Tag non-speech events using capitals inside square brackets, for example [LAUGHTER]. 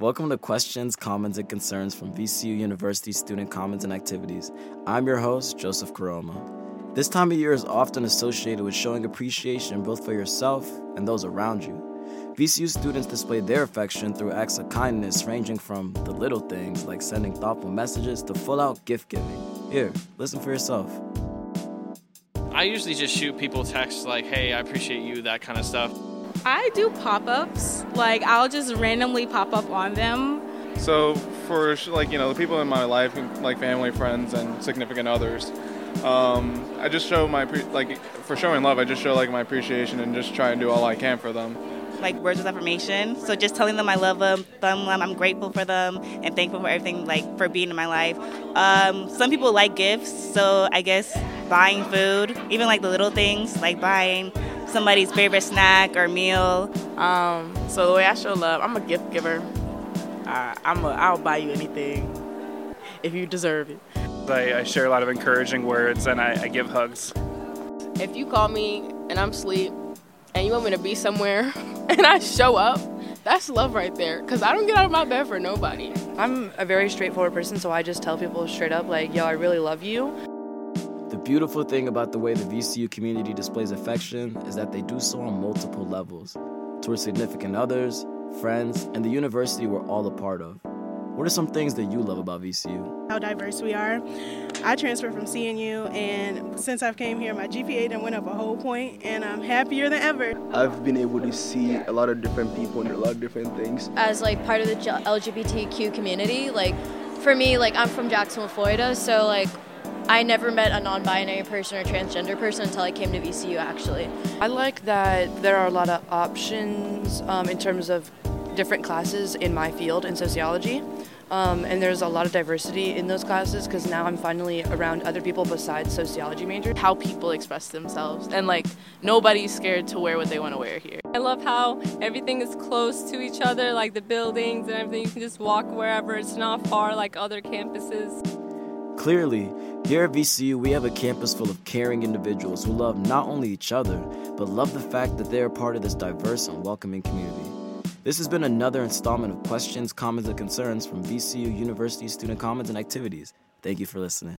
Welcome to Questions, Comments, and Concerns from VCU University Student Commons and Activities. I'm your host, Joseph Karoma. This time of year is often associated with showing appreciation both for yourself and those around you. VCU students display their affection through acts of kindness ranging from the little things like sending thoughtful messages to full out gift giving. Here, listen for yourself. I usually just shoot people texts like, hey, I appreciate you, that kind of stuff. I do pop ups. Like, I'll just randomly pop up on them. So, for like, you know, the people in my life, like family, friends, and significant others, um, I just show my, pre- like, for showing love, I just show, like, my appreciation and just try and do all I can for them. Like words of affirmation. So just telling them I love them, them I'm grateful for them, and thankful for everything, like, for being in my life. Um, some people like gifts, so I guess buying food, even like the little things, like buying somebody's favorite snack or meal. Um, so the way I show love, I'm a gift giver. Uh, I'm a, I'll buy you anything if you deserve it. I, I share a lot of encouraging words and I, I give hugs. If you call me and I'm asleep and you want me to be somewhere [LAUGHS] and I show up, that's love right there. Cause I don't get out of my bed for nobody. I'm a very straightforward person, so I just tell people straight up, like, yo, I really love you. The beautiful thing about the way the VCU community displays affection is that they do so on multiple levels towards significant others, friends, and the university we're all a part of. What are some things that you love about VCU? How diverse we are. I transferred from CNU, and since I've came here, my GPA done went up a whole point, and I'm happier than ever. I've been able to see a lot of different people and a lot of different things. As like part of the LGBTQ community, like for me, like I'm from Jacksonville, Florida, so like I never met a non binary person or transgender person until I came to VCU, actually. I like that there are a lot of options um, in terms of different classes in my field in sociology. Um, and there's a lot of diversity in those classes because now I'm finally around other people besides sociology majors. How people express themselves, and like nobody's scared to wear what they want to wear here. I love how everything is close to each other, like the buildings and everything. You can just walk wherever, it's not far like other campuses. Clearly, here at VCU, we have a campus full of caring individuals who love not only each other, but love the fact that they are part of this diverse and welcoming community. This has been another installment of questions, comments, and concerns from VCU University Student Commons and Activities. Thank you for listening.